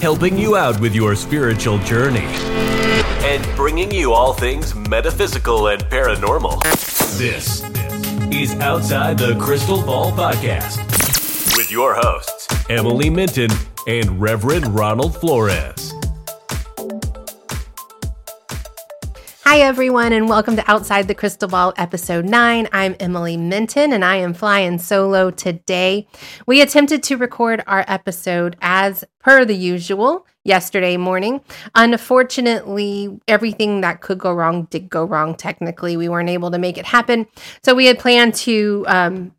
helping you out with your spiritual journey and bringing you all things metaphysical and paranormal. This is Outside the Crystal Ball Podcast with your hosts, Emily Minton and Reverend Ronald Florez. Hi, everyone, and welcome to Outside the Crystal Ball, episode 9. I'm Emily Minton, and I am flying solo today. We attempted to record our episode as per the usual yesterday morning. Unfortunately, everything that could go wrong did go wrong technically. We weren't able to make it happen. So we had planned to um,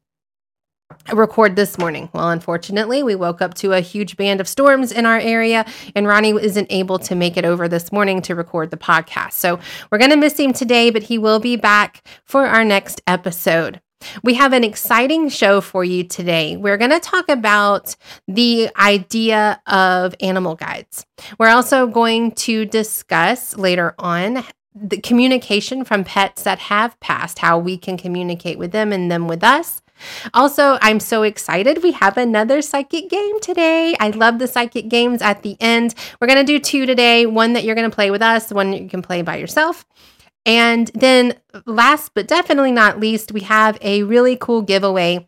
record this morning. Well, unfortunately, we woke up to a huge band of storms in our area, and Ronnie isn't able to make it over this morning to record the podcast. So we're going to miss him today, but he will be back for our next episode. We have an exciting show for you today. We're going to talk about the idea of animal guides. We're also going to discuss later on the communication from pets that have passed, how we can communicate with them and them with us. Also, I'm so excited. We have another psychic game today. I love the psychic games at the end. We're going to do two today one that you're going to play with us, one you can play by yourself. And then, last but definitely not least, we have a really cool giveaway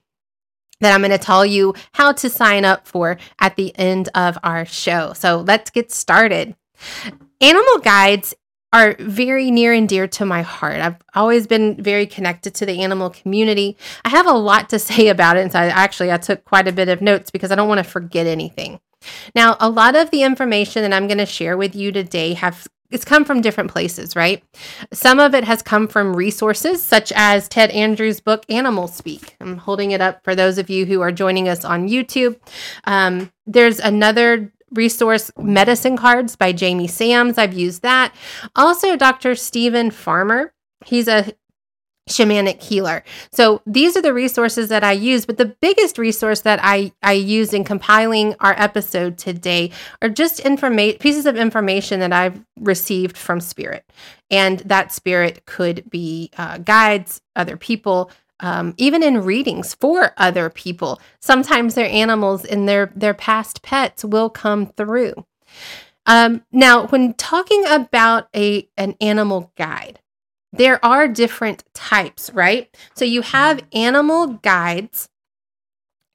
that I'm going to tell you how to sign up for at the end of our show. So let's get started. Animal guides are very near and dear to my heart. I've always been very connected to the animal community. I have a lot to say about it, and so I actually I took quite a bit of notes because I don't want to forget anything. Now, a lot of the information that I'm going to share with you today have it's come from different places, right? Some of it has come from resources such as Ted Andrews' book Animal Speak. I'm holding it up for those of you who are joining us on YouTube. Um, there's another resource medicine cards by Jamie Sams. I've used that. Also, Dr. Steven Farmer. He's a shamanic healer. So these are the resources that I use, but the biggest resource that I I use in compiling our episode today are just information pieces of information that I've received from spirit. And that spirit could be uh, guides, other people, um, even in readings for other people. Sometimes their animals and their their past pets will come through. Um, now, when talking about a an animal guide, there are different types, right? So you have animal guides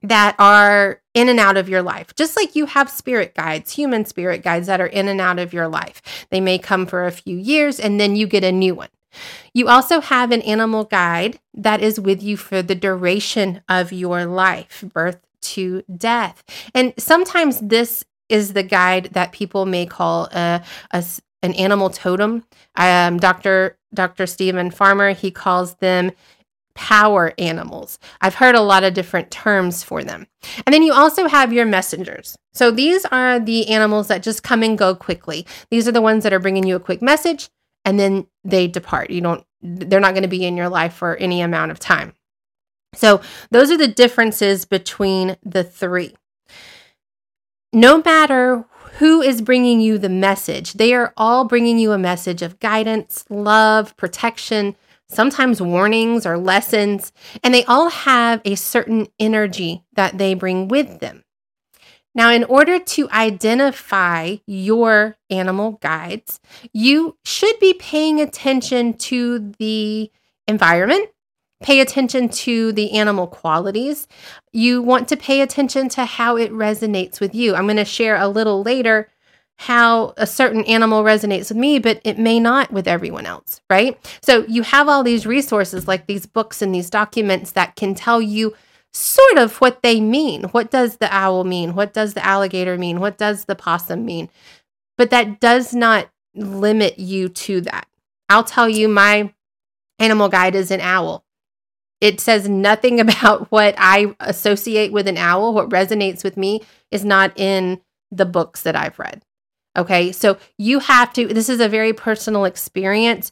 that are in and out of your life, just like you have spirit guides, human spirit guides that are in and out of your life. They may come for a few years and then you get a new one. You also have an animal guide that is with you for the duration of your life, birth to death. And sometimes this is the guide that people may call a, a an animal totem. Um, Dr. Dr. Steven Farmer, he calls them power animals. I've heard a lot of different terms for them. And then you also have your messengers. So these are the animals that just come and go quickly. These are the ones that are bringing you a quick message and then they depart. You don't they're not going to be in your life for any amount of time. So, those are the differences between the three. No matter who is bringing you the message, they are all bringing you a message of guidance, love, protection, sometimes warnings or lessons, and they all have a certain energy that they bring with them. Now, in order to identify your animal guides, you should be paying attention to the environment, pay attention to the animal qualities. You want to pay attention to how it resonates with you. I'm going to share a little later how a certain animal resonates with me, but it may not with everyone else, right? So you have all these resources like these books and these documents that can tell you sort of what they mean. What does the owl mean? What does the alligator mean? What does the possum mean? But that does not limit you to that. I'll tell you, my animal guide is an owl. It says nothing about what I associate with an owl. What resonates with me is not in the books that I've read. Okay. So you have to, this is a very personal experience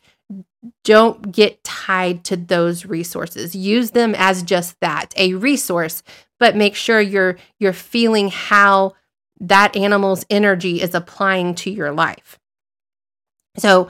don't get tied to those resources. Use them as just that a resource but make sure you're you're feeling how that animal's energy is applying to your life. So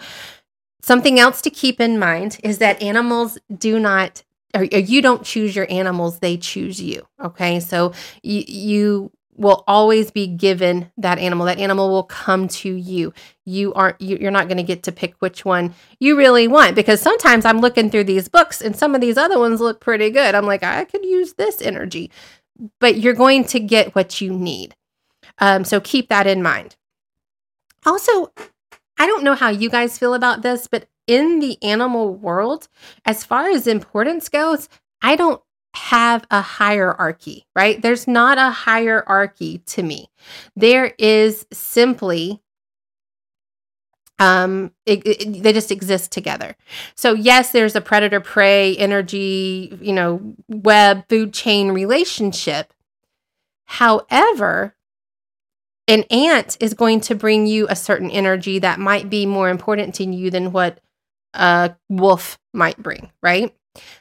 something else to keep in mind is that animals do not or you don't choose your animals they choose you okay? So you, you will always be given that animal. That animal will come to you. You aren't you, you're not going to get to pick which one you really want because sometimes I'm looking through these books and some of these other ones look pretty good. I'm like, I could use this energy, but you're going to get what you need. Um, so keep that in mind. Also, I don't know how you guys feel about this, but in the animal world, as far as importance goes, I don't have a hierarchy, right? There's not a hierarchy to me. There is simply um it, it, they just exist together so yes there's a predator prey energy you know web food chain relationship however an ant is going to bring you a certain energy that might be more important to you than what a wolf might bring right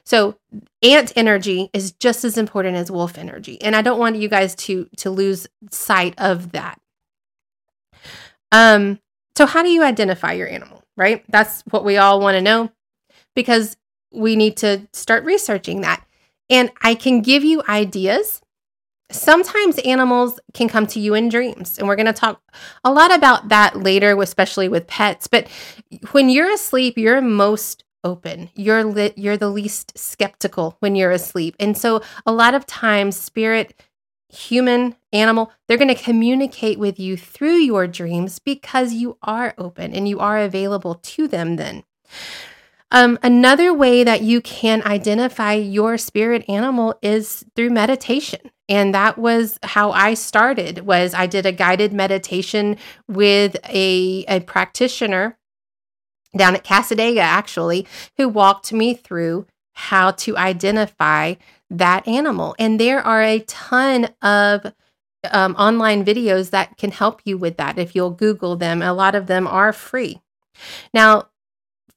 so ant energy is just as important as wolf energy. And I don't want you guys to to lose sight of that. Um so how do you identify your animal, right? That's what we all want to know because we need to start researching that. And I can give you ideas. Sometimes animals can come to you in dreams, and we're going to talk a lot about that later, especially with pets. But when you're asleep, you're most open. You're lit, you're the least skeptical when you're asleep. And so a lot of times spirit human animal they're going to communicate with you through your dreams because you are open and you are available to them then. Um, another way that you can identify your spirit animal is through meditation and that was how i started was i did a guided meditation with a, a practitioner down at Cassadaga, actually, who walked me through how to identify that animal. And there are a ton of um, online videos that can help you with that if you'll Google them. A lot of them are free. Now,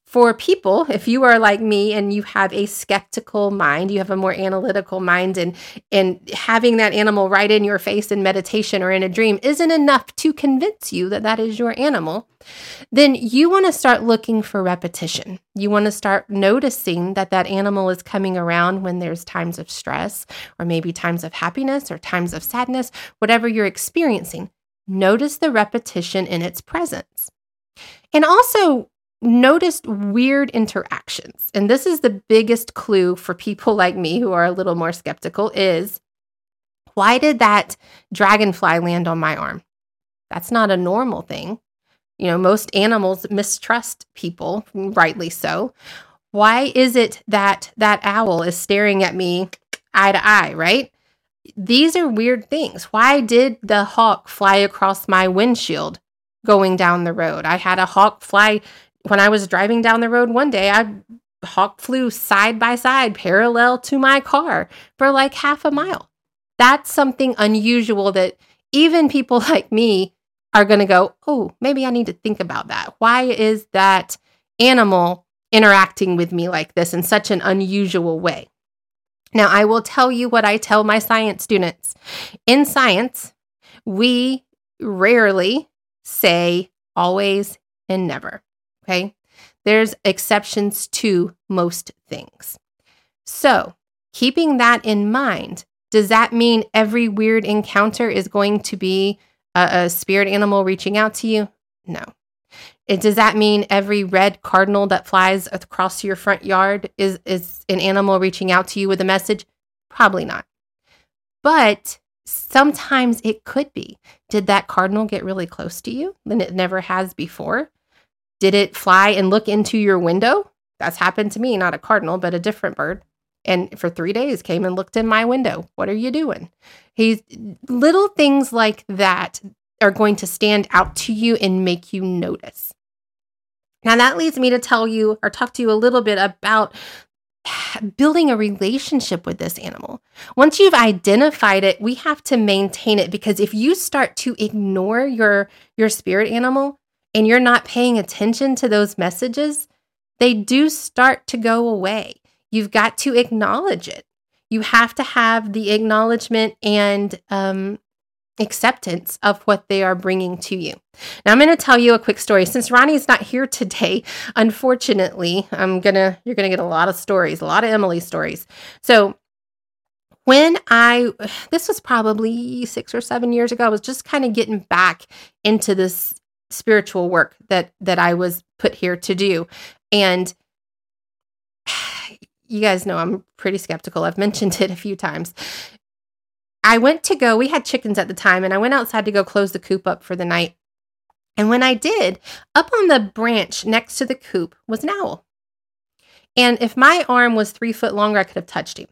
for people, if you are like me and you have a skeptical mind, you have a more analytical mind, and and having that animal right in your face in meditation or in a dream isn't enough to convince you that that is your animal, then you want to start looking for repetition. You want to start noticing that that animal is coming around when there's times of stress, or maybe times of happiness, or times of sadness, whatever you're experiencing. Notice the repetition in its presence. And also noticed weird interactions. And this is the biggest clue for people like me who are a little more skeptical is why did that dragonfly land on my arm? That's not a normal thing. You know, most animals mistrust people, rightly so. Why is it that that owl is staring at me eye to eye, right? These are weird things. Why did the hawk fly across my windshield going down the road? I had a hawk fly when I was driving down the road one day, I hawk flew side by side parallel to my car for like half a mile. That's something unusual that even people like me are going to go, oh, maybe I need to think about that. Why is that animal interacting with me like this in such an unusual way? Now, I will tell you what I tell my science students. In science, we rarely say always and never. Okay. There's exceptions to most things. So, keeping that in mind, does that mean every weird encounter is going to be a, a spirit animal reaching out to you? No. It, does that mean every red cardinal that flies across your front yard is, is an animal reaching out to you with a message? Probably not. But sometimes it could be. Did that cardinal get really close to you than it never has before? Did it fly and look into your window? That's happened to me, not a cardinal, but a different bird. And for three days came and looked in my window. What are you doing? He's little things like that are going to stand out to you and make you notice. Now, that leads me to tell you or talk to you a little bit about building a relationship with this animal. Once you've identified it, we have to maintain it because if you start to ignore your your spirit animal, and you're not paying attention to those messages, they do start to go away. You've got to acknowledge it. You have to have the acknowledgement and um, acceptance of what they are bringing to you. Now I'm going to tell you a quick story. Since Ronnie's not here today, unfortunately, I'm to you're to get a lot of stories, a lot of Emily stories. So, when I, this was probably six or seven years ago, I was just kind of getting back into this spiritual work that that I was put here to do. And you guys know I'm pretty skeptical. I've mentioned it a few times. I went to go, we had chickens at the time, and I went outside to go close the coop up for the night. And when I did, up on the branch next to the coop was an owl. And if my arm was three foot longer, I could have touched him.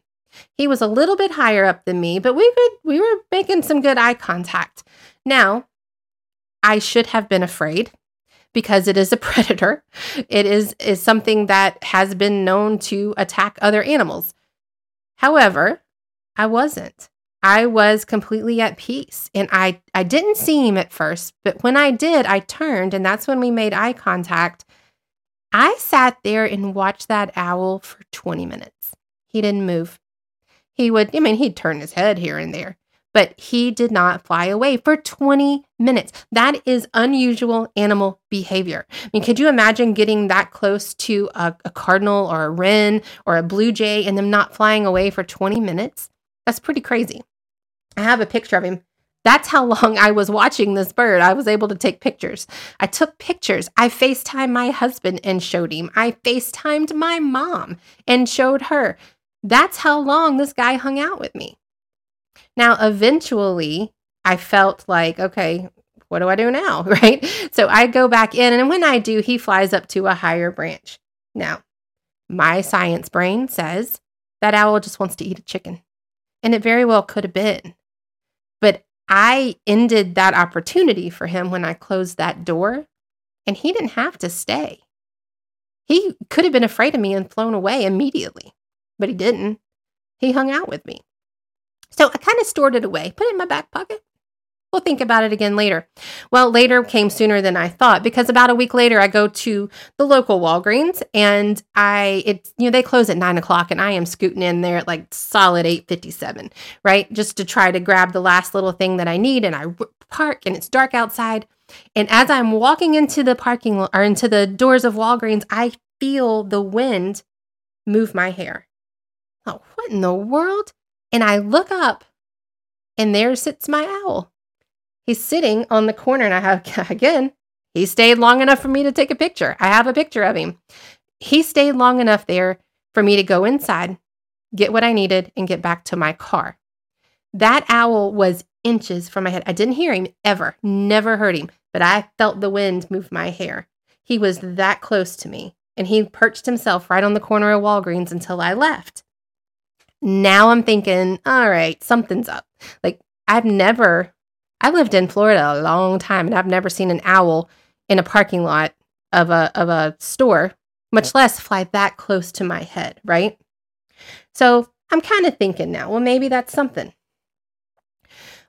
He was a little bit higher up than me, but we could we were making some good eye contact. Now, I should have been afraid because it is a predator. It is is something that has been known to attack other animals. However, I wasn't. I was completely at peace and I I didn't see him at first, but when I did, I turned and that's when we made eye contact. I sat there and watched that owl for 20 minutes. He didn't move. He would, I mean, he'd turn his head here and there, but he did not fly away for 20 minutes. That is unusual animal behavior. I mean, could you imagine getting that close to a, a, cardinal or a wren or a blue jay and them not flying away for 20 minutes? That's pretty crazy. I have a picture of him. That's how long I was watching this bird. I was able to take pictures. I took pictures. I FaceTimed my husband and showed him. I FaceTimed my mom and showed her. That's how long this guy hung out with me. Now, eventually, I felt like, okay, what do I do now? Right. So I go back in, and when I do, he flies up to a higher branch. Now, my science brain says that owl just wants to eat a chicken. And it very well could have been. But I ended that opportunity for him when I closed that door, and he didn't have to stay. He could have been afraid of me and flown away immediately but he didn't. He hung out with me. So I kind of stored it away, put it in my back pocket. We'll think about it again later. Well, later came sooner than I thought because about a week later I go to the local Walgreens and I it's you know they close at nine o'clock and I am scooting in there at like solid eight fifty seven, right? Just to try to grab the last little thing that I need and I park and it's dark outside. And as I'm walking into the parking or into the doors of Walgreens, I feel the wind move my hair. Oh, what in the world? And I look up and there sits my owl. He's sitting on the corner, and I have, again, he stayed long enough for me to take a picture. I have a picture of him. He stayed long enough there for me to go inside, get what I needed, and get back to my car. That owl was inches from my head. I didn't hear him ever, never heard him, but I felt the wind move my hair. He was that close to me, and he perched himself right on the corner of Walgreens until I left. Now I'm thinking, all right, something's up. Like I've never, I lived in Florida a long time and I've never seen an owl in a parking lot of a of a store, much less fly that close to my head, right? So I'm kind of thinking now, well, maybe that's something.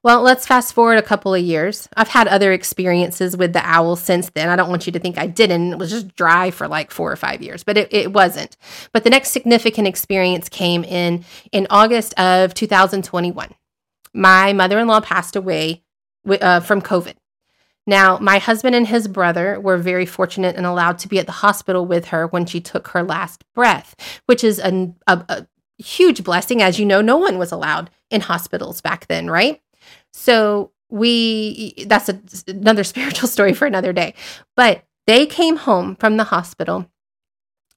Well, let's fast forward a couple of years. I've had other experiences with the owl since then. I don't want you to think I didn't. It was just dry for like four or five years, but it, it wasn't. But the next significant experience came in in August of 2021. My mother in law passed away uh, from COVID. Now, my husband and his brother were very fortunate and allowed to be at the hospital with her when she took her last breath, which is a, a, a huge blessing. As you know, no one was allowed in hospitals back then, right? So we that's a, another spiritual story for another day. But they came home from the hospital.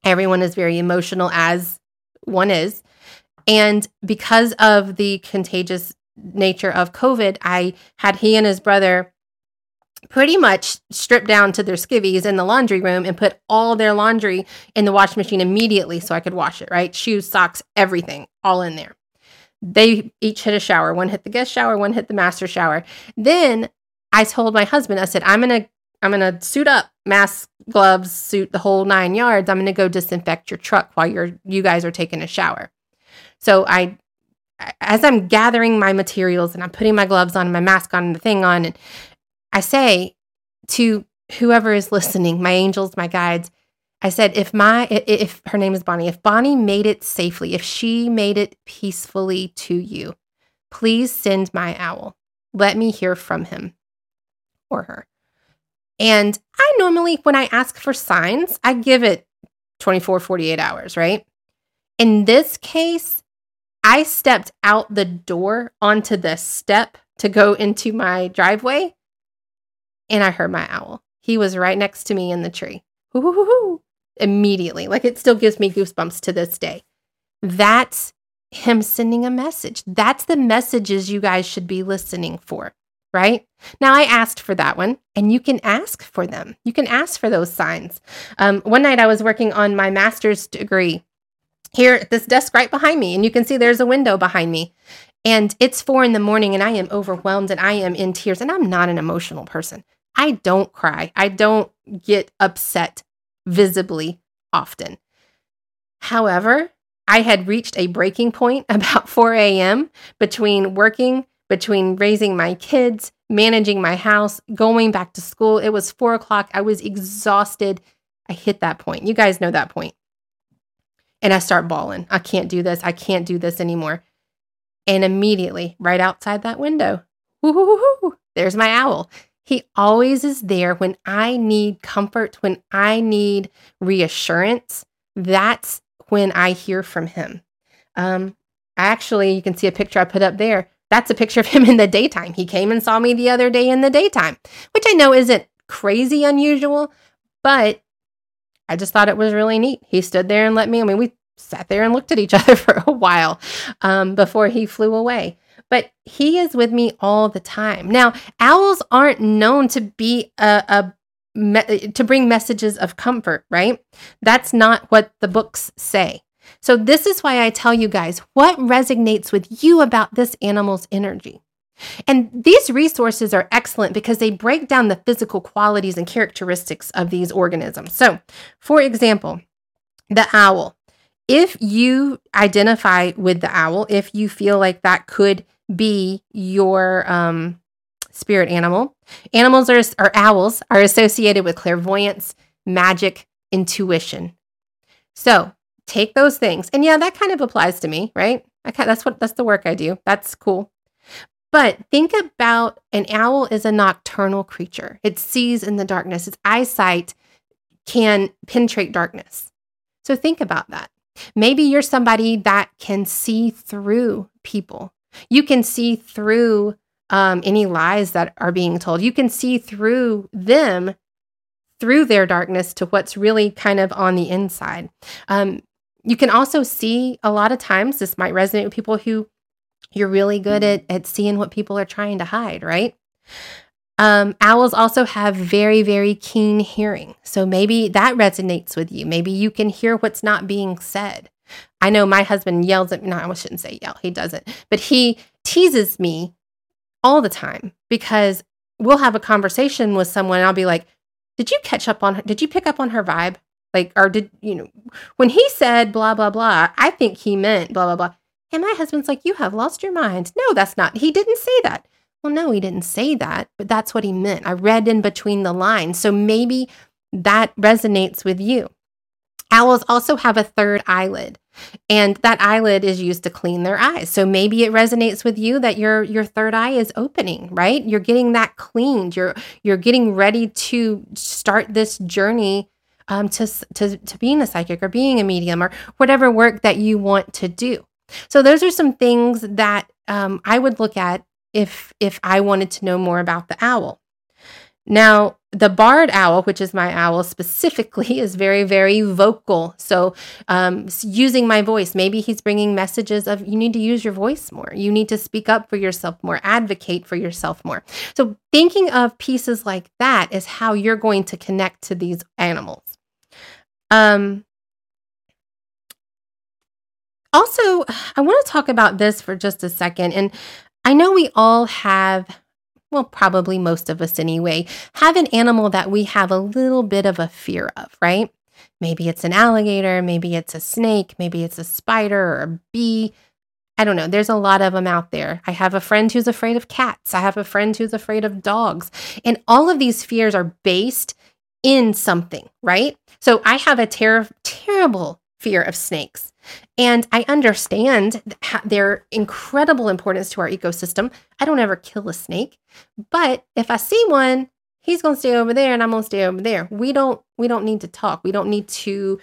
Everyone is very emotional as one is. And because of the contagious nature of COVID, I had he and his brother pretty much stripped down to their skivvies in the laundry room and put all their laundry in the wash machine immediately so I could wash it, right? Shoes, socks, everything, all in there. They each hit a shower. One hit the guest shower, one hit the master shower. Then I told my husband, I said, I'm gonna I'm gonna suit up, mask, gloves, suit, the whole nine yards. I'm gonna go disinfect your truck while you're you guys are taking a shower. So I as I'm gathering my materials and I'm putting my gloves on, my mask on, and the thing on, and I say to whoever is listening, my angels, my guides, I said, if my, if her name is Bonnie, if Bonnie made it safely, if she made it peacefully to you, please send my owl. Let me hear from him or her. And I normally, when I ask for signs, I give it 24, 48 hours, right? In this case, I stepped out the door onto the step to go into my driveway and I heard my owl. He was right next to me in the tree. Ooh, immediately. Like it still gives me goosebumps to this day. That's him sending a message. That's the messages you guys should be listening for, right? Now, I asked for that one, and you can ask for them. You can ask for those signs. Um, one night I was working on my master's degree here at this desk right behind me, and you can see there's a window behind me. And it's four in the morning, and I am overwhelmed and I am in tears, and I'm not an emotional person. I don't cry, I don't get upset visibly often. However, I had reached a breaking point about 4 a.m. between working, between raising my kids, managing my house, going back to school. It was four o'clock. I was exhausted. I hit that point. You guys know that point. And I start bawling. I can't do this. I can't do this anymore. And immediately, right outside that window, there's my owl. He always is there when I need comfort, when I need reassurance. That's when I hear from him. Um, actually, you can see a picture I put up there. That's a picture of him in the daytime. He came and saw me the other day in the daytime, which I know isn't crazy unusual, but I just thought it was really neat. He stood there and let me, I mean, we sat there and looked at each other for a while um, before he flew away. But he is with me all the time. Now, owls aren't known to be a, a me- to bring messages of comfort, right? That's not what the books say. So, this is why I tell you guys what resonates with you about this animal's energy. And these resources are excellent because they break down the physical qualities and characteristics of these organisms. So, for example, the owl. If you identify with the owl, if you feel like that could be your um, spirit animal. Animals are, or owls are associated with clairvoyance, magic, intuition. So take those things. And yeah, that kind of applies to me, right? I that's what that's the work I do. That's cool. But think about an owl is a nocturnal creature. It sees in the darkness. Its eyesight can penetrate darkness. So think about that. Maybe you're somebody that can see through people. You can see through um, any lies that are being told. You can see through them, through their darkness, to what's really kind of on the inside. Um, you can also see a lot of times this might resonate with people who you're really good at, at seeing what people are trying to hide, right? Um, owls also have very, very keen hearing. So maybe that resonates with you. Maybe you can hear what's not being said. I know my husband yells at me. No, I shouldn't say yell. He doesn't. But he teases me all the time because we'll have a conversation with someone and I'll be like, Did you catch up on her? Did you pick up on her vibe? Like, or did, you know, when he said blah, blah, blah, I think he meant blah, blah, blah. And my husband's like, You have lost your mind. No, that's not. He didn't say that. Well, no, he didn't say that, but that's what he meant. I read in between the lines. So maybe that resonates with you. Owls also have a third eyelid. And that eyelid is used to clean their eyes. So maybe it resonates with you that your your third eye is opening, right? You're getting that cleaned. You're you're getting ready to start this journey um, to, to to being a psychic or being a medium or whatever work that you want to do. So those are some things that um, I would look at if if I wanted to know more about the owl. Now, the barred owl, which is my owl specifically, is very, very vocal. So, um, using my voice, maybe he's bringing messages of you need to use your voice more. You need to speak up for yourself more, advocate for yourself more. So, thinking of pieces like that is how you're going to connect to these animals. Um, also, I want to talk about this for just a second. And I know we all have well, probably most of us anyway, have an animal that we have a little bit of a fear of, right? Maybe it's an alligator, maybe it's a snake, maybe it's a spider or a bee. I don't know. There's a lot of them out there. I have a friend who's afraid of cats. I have a friend who's afraid of dogs. And all of these fears are based in something, right? So I have a ter- terrible fear of snakes. And I understand their incredible importance to our ecosystem. I don't ever kill a snake, but if I see one, he's going to stay over there and I'm going to stay over there. We don't we don't need to talk. We don't need to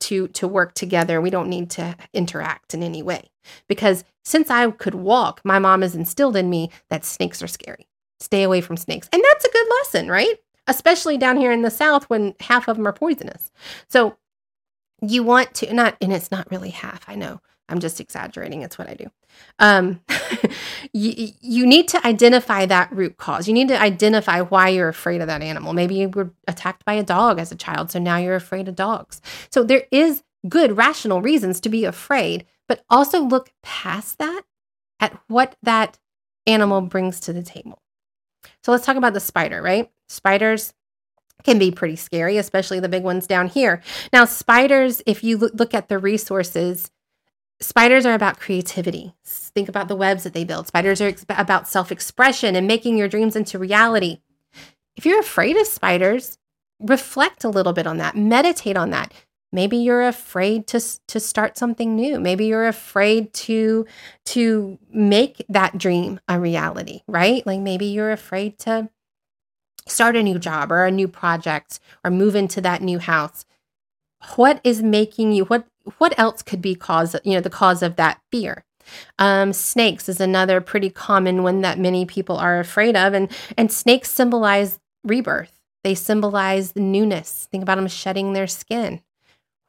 to to work together. We don't need to interact in any way. Because since I could walk, my mom has instilled in me that snakes are scary. Stay away from snakes. And that's a good lesson, right? Especially down here in the south when half of them are poisonous. So you want to not and it's not really half, I know. I'm just exaggerating. It's what I do. Um, you, you need to identify that root cause. You need to identify why you're afraid of that animal. Maybe you were attacked by a dog as a child, so now you're afraid of dogs. So there is good, rational reasons to be afraid, but also look past that at what that animal brings to the table. So let's talk about the spider, right? Spiders can be pretty scary, especially the big ones down here. Now, spiders, if you look at the resources, Spiders are about creativity. Think about the webs that they build. Spiders are about self expression and making your dreams into reality. If you're afraid of spiders, reflect a little bit on that, meditate on that. Maybe you're afraid to, to start something new. Maybe you're afraid to, to make that dream a reality, right? Like maybe you're afraid to start a new job or a new project or move into that new house. What is making you, what what else could be cause you know the cause of that fear? Um, snakes is another pretty common one that many people are afraid of and and snakes symbolize rebirth. They symbolize newness. Think about them shedding their skin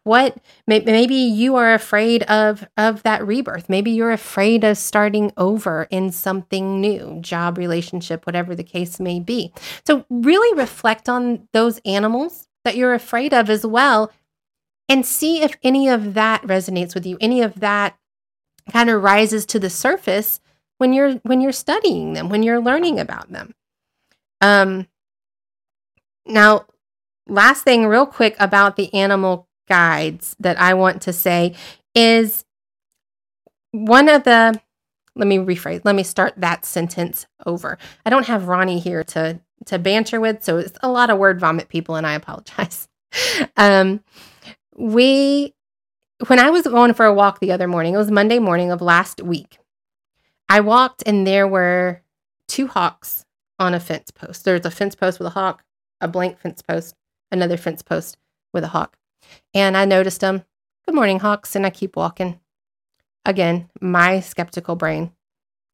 what maybe you are afraid of of that rebirth maybe you're afraid of starting over in something new job relationship whatever the case may be so really reflect on those animals that you're afraid of as well and see if any of that resonates with you, any of that kind of rises to the surface when you're when you're studying them, when you're learning about them. Um now last thing real quick about the animal guides that I want to say is one of the let me rephrase let me start that sentence over i don't have ronnie here to to banter with so it's a lot of word vomit people and i apologize um we when I was going for a walk the other morning, it was Monday morning of last week. I walked and there were two hawks on a fence post. There's a fence post with a hawk, a blank fence post, another fence post with a hawk. And I noticed them. Good morning, hawks. And I keep walking. Again, my skeptical brain.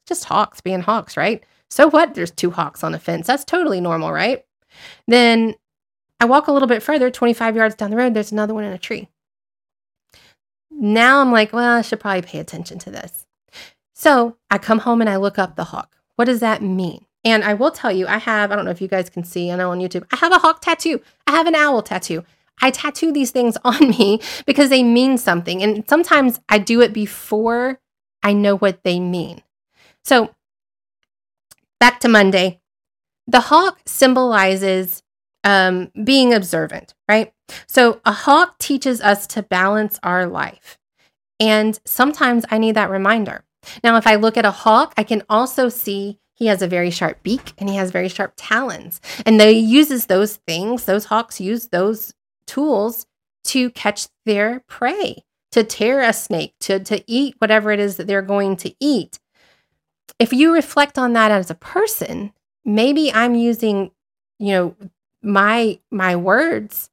Just hawks being hawks, right? So what? There's two hawks on a fence. That's totally normal, right? Then I walk a little bit further, 25 yards down the road, there's another one in a tree. Now I'm like, well, I should probably pay attention to this. So I come home and I look up the hawk. What does that mean? And I will tell you, I have, I don't know if you guys can see, I know on YouTube, I have a hawk tattoo. I have an owl tattoo. I tattoo these things on me because they mean something. And sometimes I do it before I know what they mean. So back to Monday. The hawk symbolizes um, being observant, right? So a hawk teaches us to balance our life. And sometimes I need that reminder. Now, if I look at a hawk, I can also see he has a very sharp beak and he has very sharp talons. And they uses those things, those hawks use those tools to catch their prey, to tear a snake, to, to eat whatever it is that they're going to eat. If you reflect on that as a person, maybe I'm using, you know, my my words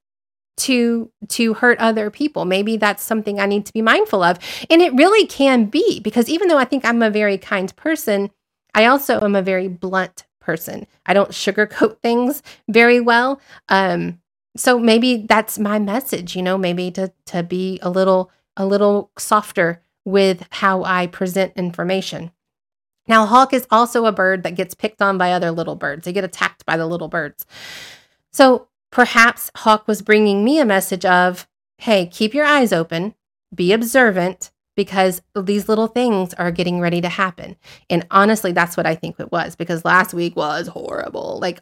to to hurt other people. Maybe that's something i need to be mindful of. And it really can be because even though i think i'm a very kind person i also am a very blunt person. I don't sugarcoat things very well. Um so maybe that's my message you know maybe to to be a little a little softer with how i present information now hawk is also a bird that gets picked on by other little birds they get attacked by the little birds so perhaps Hawk was bringing me a message of, hey, keep your eyes open, be observant, because these little things are getting ready to happen. And honestly, that's what I think it was because last week was horrible. Like,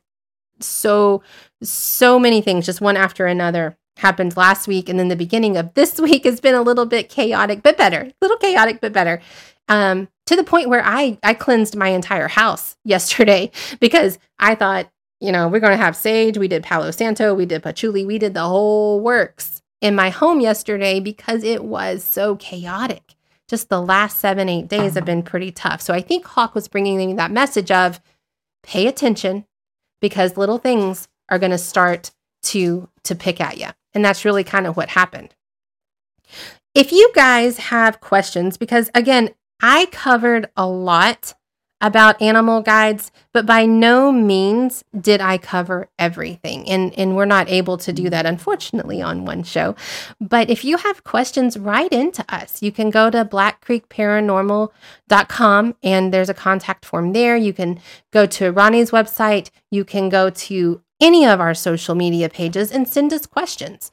so, so many things, just one after another happened last week. And then the beginning of this week has been a little bit chaotic, but better, a little chaotic, but better. Um, to the point where I, I cleansed my entire house yesterday because I thought, you know, we're going to have sage. We did Palo Santo, we did patchouli, we did the whole works in my home yesterday because it was so chaotic. Just the last seven, eight days have been pretty tough. So I think Hawk was bringing me that message of pay attention because little things are going to start to to pick at you. And that's really kind of what happened. If you guys have questions, because again, I covered a lot about animal guides, but by no means did I cover everything. And, and we're not able to do that, unfortunately, on one show. But if you have questions, write into us. You can go to blackcreekparanormal.com and there's a contact form there. You can go to Ronnie's website. You can go to any of our social media pages and send us questions.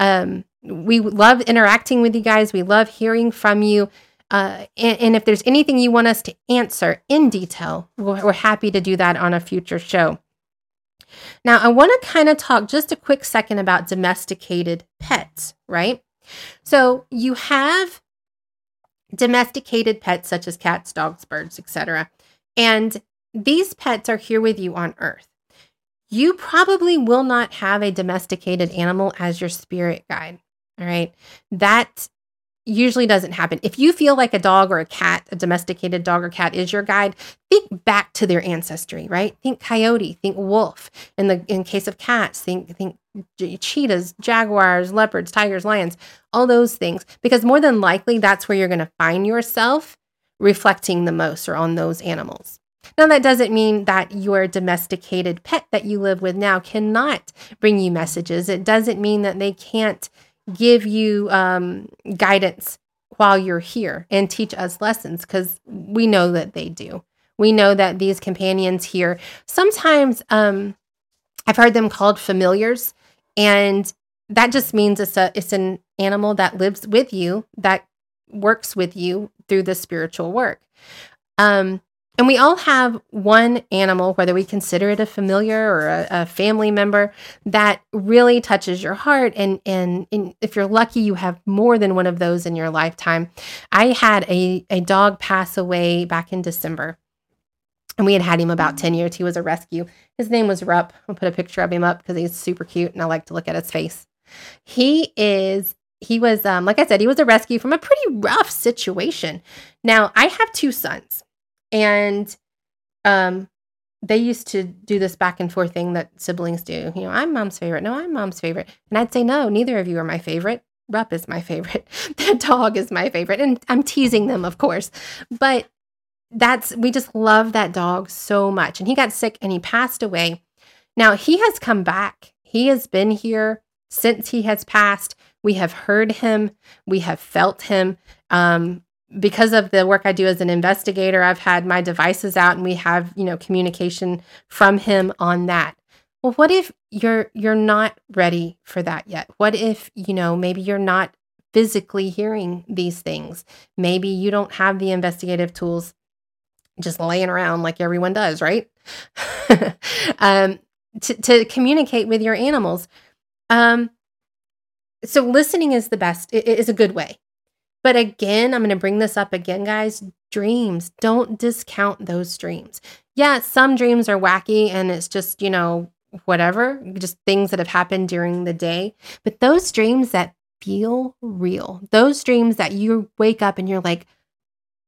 Um, we love interacting with you guys. We love hearing from you. Uh, and, and, if there's anything you want us to answer in detail, we're, we're happy to do that on a future show. Now, I want to kind of talk just a quick second about domesticated pets, right? So you have domesticated pets such as cats, dogs, birds, etc. And these pets are here with you on earth. You probably will not have a domesticated animal as your spirit guide. All right. That usually doesn't happen. If you feel like a dog or a cat, a domesticated dog or cat is your guide, think back to their ancestry, right? Think coyote, think wolf. In the in case of cats, think think cheetahs, jaguars, leopards, tigers, lions, all those things because more than likely that's where you're going to find yourself reflecting the most or on those animals. Now, that doesn't mean that your domesticated pet that you live with now cannot bring you messages. It doesn't mean that they can't give you um, guidance while you're here and teach us lessons because we know that they do. We know that these companions here sometimes um, I've heard them called familiars, and that just means it's a it's an animal that lives with you that works with you through the spiritual work. Um, and we all have one animal, whether we consider it a familiar or a, a family member, that really touches your heart. And, and, and, if you're lucky, you have more than one of those in your lifetime. I had a, a dog pass away back in December. And we had had him about 10 years. He was a rescue. His name was Rupp. I'll put a picture of him up because he's super cute and I like to look at his face. He is he was um, like i said he was a rescue from a pretty rough situation now i have two sons and um, they used to do this back and forth thing that siblings do. You know, I'm mom's favorite. No, I'm mom's favorite. And I'd say, no, neither of you are my favorite. Rupp is my favorite. that dog is my favorite. And I'm teasing them, of course. But that's, we just love that dog so much. And he got sick and he passed away. Now he has come back. He has been here since he has passed. We have heard him. We have felt him. Um, because of the work I do as an investigator, I've had my devices out and we have, you know, communication from him on that. Well, what if you're you're not ready for that yet? What if, you know, maybe you're not physically hearing these things? Maybe you don't have the investigative tools just laying around like everyone does, right? um, to, to communicate with your animals. Um, so listening is the best, it is a good way but again, I'm going to bring this up again, guys. Dreams, don't discount those dreams. Yeah, some dreams are wacky and it's just, you know, whatever, just things that have happened during the day. But those dreams that feel real, those dreams that you wake up and you're like,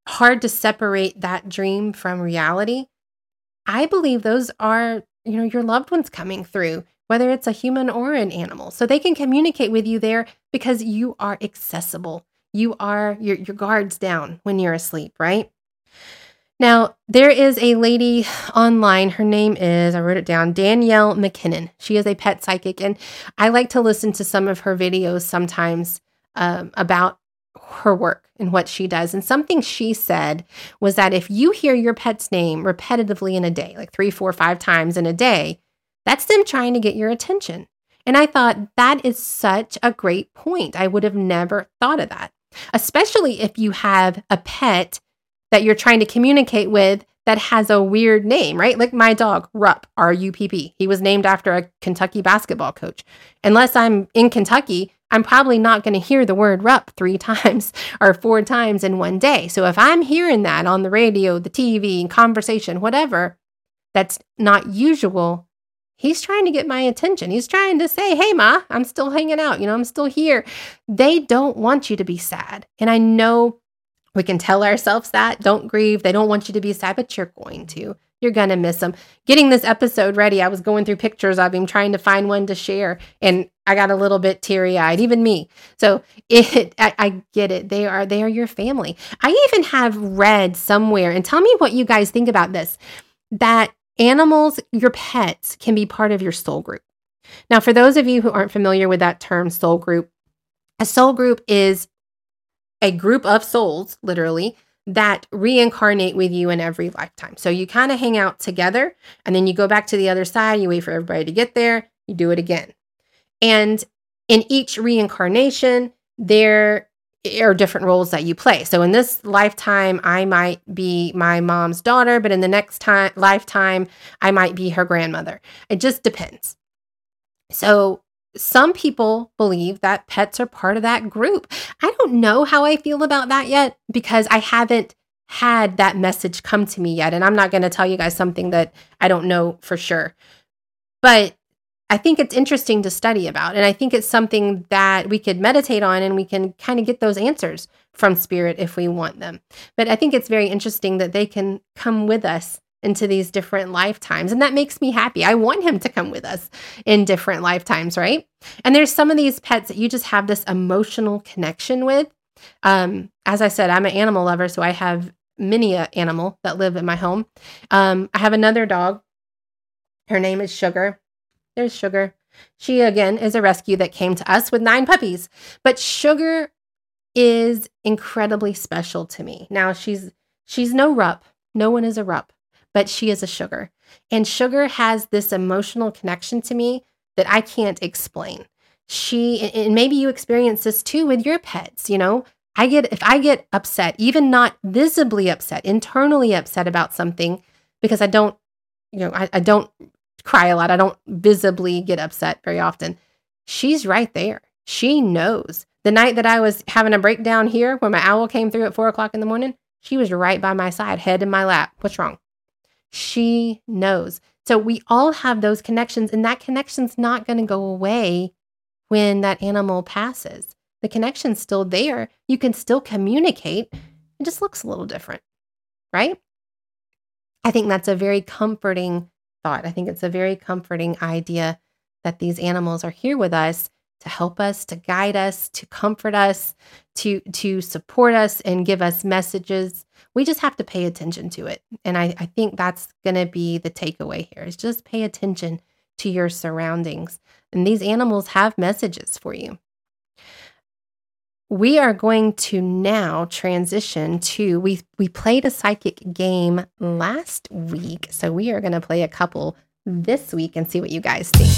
hard to separate that dream from reality. I believe those are, you know, your loved ones coming through, whether it's a human or an animal. So they can communicate with you there because you are accessible you are your your guards down when you're asleep, right? Now, there is a lady online. Her name is, I wrote it down, Danielle MacKinnon. She is a pet psychic, and I like to listen to some of her videos sometimes um, about her work and what she does. And something she said was that if you hear your pet's name repetitively in a day, like three, four, five times in a day, that's them trying to get your attention. And I thought that is such a great point. I would have never thought of that especially if you have a pet that you're trying to communicate with that has a weird name, right? Like my dog, Rupp, R U P P. He was named after a Kentucky basketball coach. Unless I'm in Kentucky, I'm probably not going to hear the word Rupp three times or four times in one day. So if I'm hearing that on the radio, the TV, conversation, whatever, that's not usual, he's trying to get my attention. He's trying to say, hey, Ma, I'm still hanging out. You know, I'm still here. They don't want you to be sad. And I know we can tell ourselves that. Don't grieve. They don't want you to be sad, but you're going to. You're going to miss them. Getting this episode ready, I was going through pictures of him trying to find one to share. And I got a little bit teary eyed, even me. So it, I, I, get it. They are, they are your family. I even have read somewhere, and tell me what you guys think about this, that animals, your pets, can be part of your soul group. Now, for those of you who aren't familiar with that term, soul group, a soul group is a group of souls, literally, that reincarnate with you in every lifetime. So you kind of hang out together and then you go back to the other side, you wait for everybody to get there, you do it again. And in each reincarnation, there are different roles that you play. So in this lifetime, I might be my mom's daughter, but in the next time lifetime, I might be her grandmother. It just depends. So some people believe that pets are part of that group. I don't know how I feel about that yet because I haven't had that message come to me yet. And I'm not going to tell you guys something that I don't know for sure. But I think it's interesting to study about. And I think it's something that we could meditate on and we can kind of get those answers from spirit if we want them. But I think it's very interesting that they can come with us into these different lifetimes. And that makes me happy. I want him to come with us in different lifetimes, right? And there's some of these pets that you just have this emotional connection with. Um, as I said, I'm an animal lover, so I have many a animal that live in my home. Um, I have another dog. Her name is Sugar. There's Sugar. She again is a rescue that came to us with nine puppies. But Sugar is incredibly special to me. Now she's she's no rup. No one is a rup but she is a sugar. And sugar has this emotional connection to me that I can't explain. She, and maybe you experience this too with your pets, you know. I get, if I get upset, even not visibly upset, internally upset about something, because I don't, you know, I, I don't cry a lot. I don't visibly get upset very often. She's right there. She knows. The night that I was having a breakdown here, when my owl came through at four o'clock in the morning, she was right by my side, head in my lap. What's wrong? She knows. So we all have those connections, and that connection's not going to go away when that animal passes. The connection's still there. You can still communicate. It just looks a little different, right? I think that's a very comforting thought. I think it's a very comforting idea that these animals are here with us to help us, to guide us, to comfort us, to to support us and give us messages. We just have to pay attention to it. And I, I think that's gonna be the takeaway here is just pay attention to your surroundings. And these animals have messages for you. We are going to now transition to we we played a psychic game last week. So we are going to play a couple this week and see what you guys think.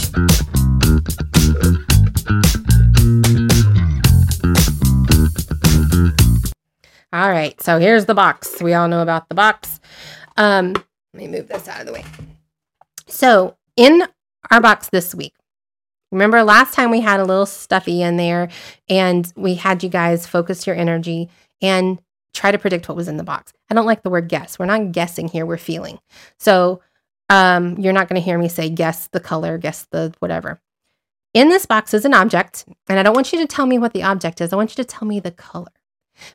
All right, so here's the box. We all know about the box. Um, let me move this out of the way. So, in our box this week, remember last time we had a little stuffy in there and we had you guys focus your energy and try to predict what was in the box. I don't like the word guess. We're not guessing here, we're feeling. So, um, you're not going to hear me say guess the color, guess the whatever. In this box is an object, and I don't want you to tell me what the object is. I want you to tell me the color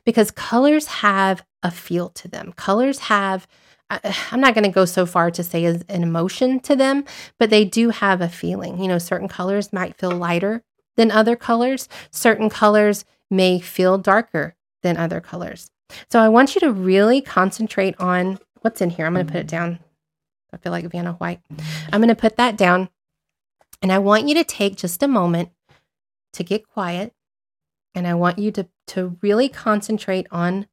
because colors have a feel to them. Colors have, I'm not going to go so far to say as an emotion to them, but they do have a feeling. You know, certain colors might feel lighter than other colors, certain colors may feel darker than other colors. So I want you to really concentrate on what's in here. I'm going to put it mm-hmm. down. I feel like Vanna White. I'm going to put that down. And I want you to take just a moment to get quiet. And I want you to, to really concentrate on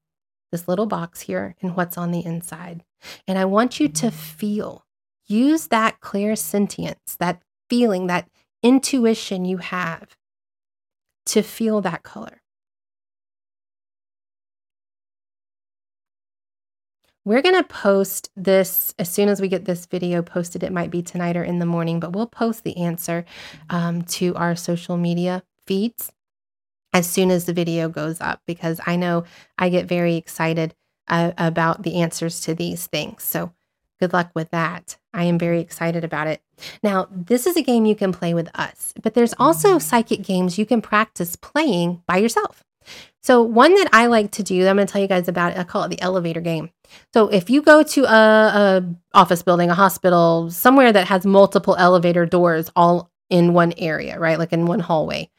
this little box here and what's on the inside. And I want you to feel, use that clairsentience, that feeling, that intuition you have to feel that color. We're going to post this as soon as we get this video posted. It might be tonight or in the morning, but we'll post the answer um, to our social media feeds as soon as the video goes up because I know I get very excited uh, about the answers to these things. So good luck with that. I am very excited about it. Now, this is a game you can play with us, but there's also psychic games you can practice playing by yourself. So, one that I like to do, I'm going to tell you guys about. I call it the elevator game. So, if you go to a, a office building, a hospital, somewhere that has multiple elevator doors all in one area, right? Like in one hallway.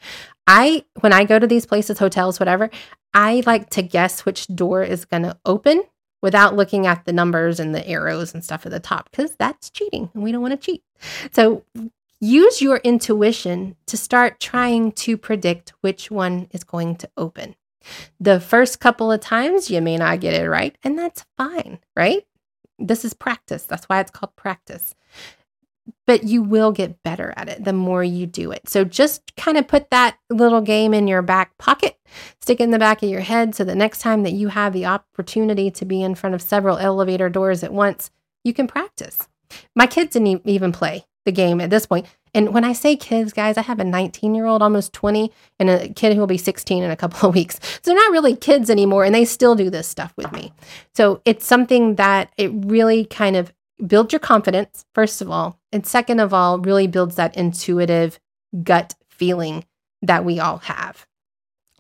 I, when I go to these places, hotels, whatever, I like to guess which door is going to open without looking at the numbers and the arrows and stuff at the top because that's cheating and we don't want to cheat. So use your intuition to start trying to predict which one is going to open. The first couple of times you may not get it right, and that's fine, right? This is practice. That's why it's called practice but you will get better at it the more you do it. So just kind of put that little game in your back pocket, stick it in the back of your head so the next time that you have the opportunity to be in front of several elevator doors at once, you can practice. My kids didn't even play the game at this point. And when I say kids, guys, I have a 19 year old, almost 20, and a kid who will be 16 in a couple of weeks. So they're not really kids anymore, and they still do this stuff with me. So it's something that it really kind of builds your confidence, first of all. And second of all, really builds that intuitive gut feeling that we all have.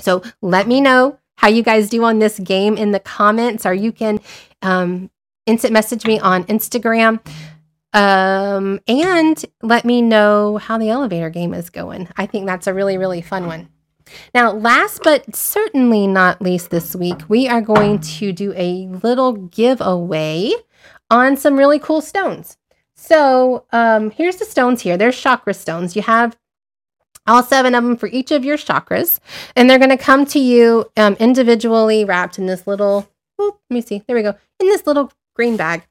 So let me know how you guys do on this game in the comments, or you can um, instant message me on Instagram. Um, and let me know how the elevator game is going. I think that's a really, really fun one. Now, last but certainly not least this week, we are going to do a little giveaway on some really cool stones. So um, here's the stones here. There's chakra stones. You have all seven of them for each of your chakras, and they're going to come to you um, individually wrapped in this little, oh, let me see, there we go, in this little green bag.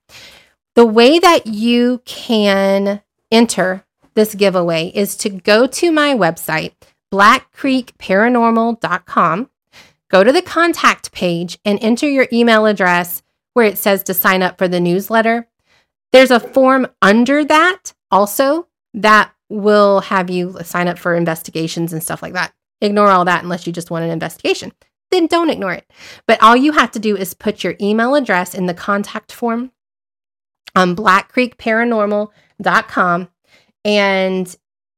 The way that you can enter this giveaway is to go to my website, blackcreekparanormal.com, go to the contact page and enter your email address where it says to sign up for the newsletter. There's a form under that also that will have you sign up for investigations and stuff like that. Ignore all that unless you just want an investigation. Then don't ignore it. But all you have to do is put your email address in the contact form on blackcreekparanormal.com and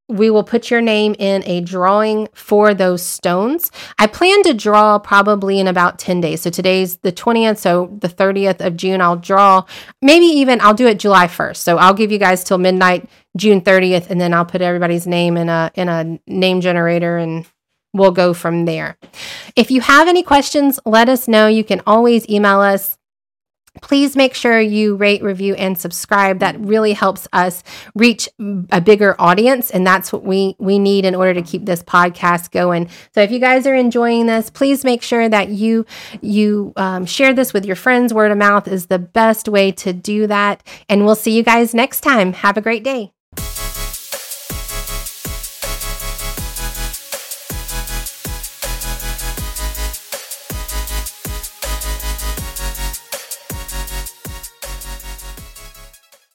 we will put your name in a drawing for those stones. I plan to draw probably in about 10 days. So today's the 20th. So the 30th of June, I'll draw. Maybe even I'll do it July 1st. So I'll give you guys till midnight, June 30th, and then I'll put everybody's name in a in a name generator and we'll go from there. If you have any questions, let us know. You can always email us please make sure you rate, review, and subscribe. That really helps us reach a bigger audience, and that's what we we need in order to keep this podcast going. So, if you guys are enjoying this, please make sure that you you um, share this with your friends. Word of mouth is the best way to do that, and we'll see you guys next time. Have a great day.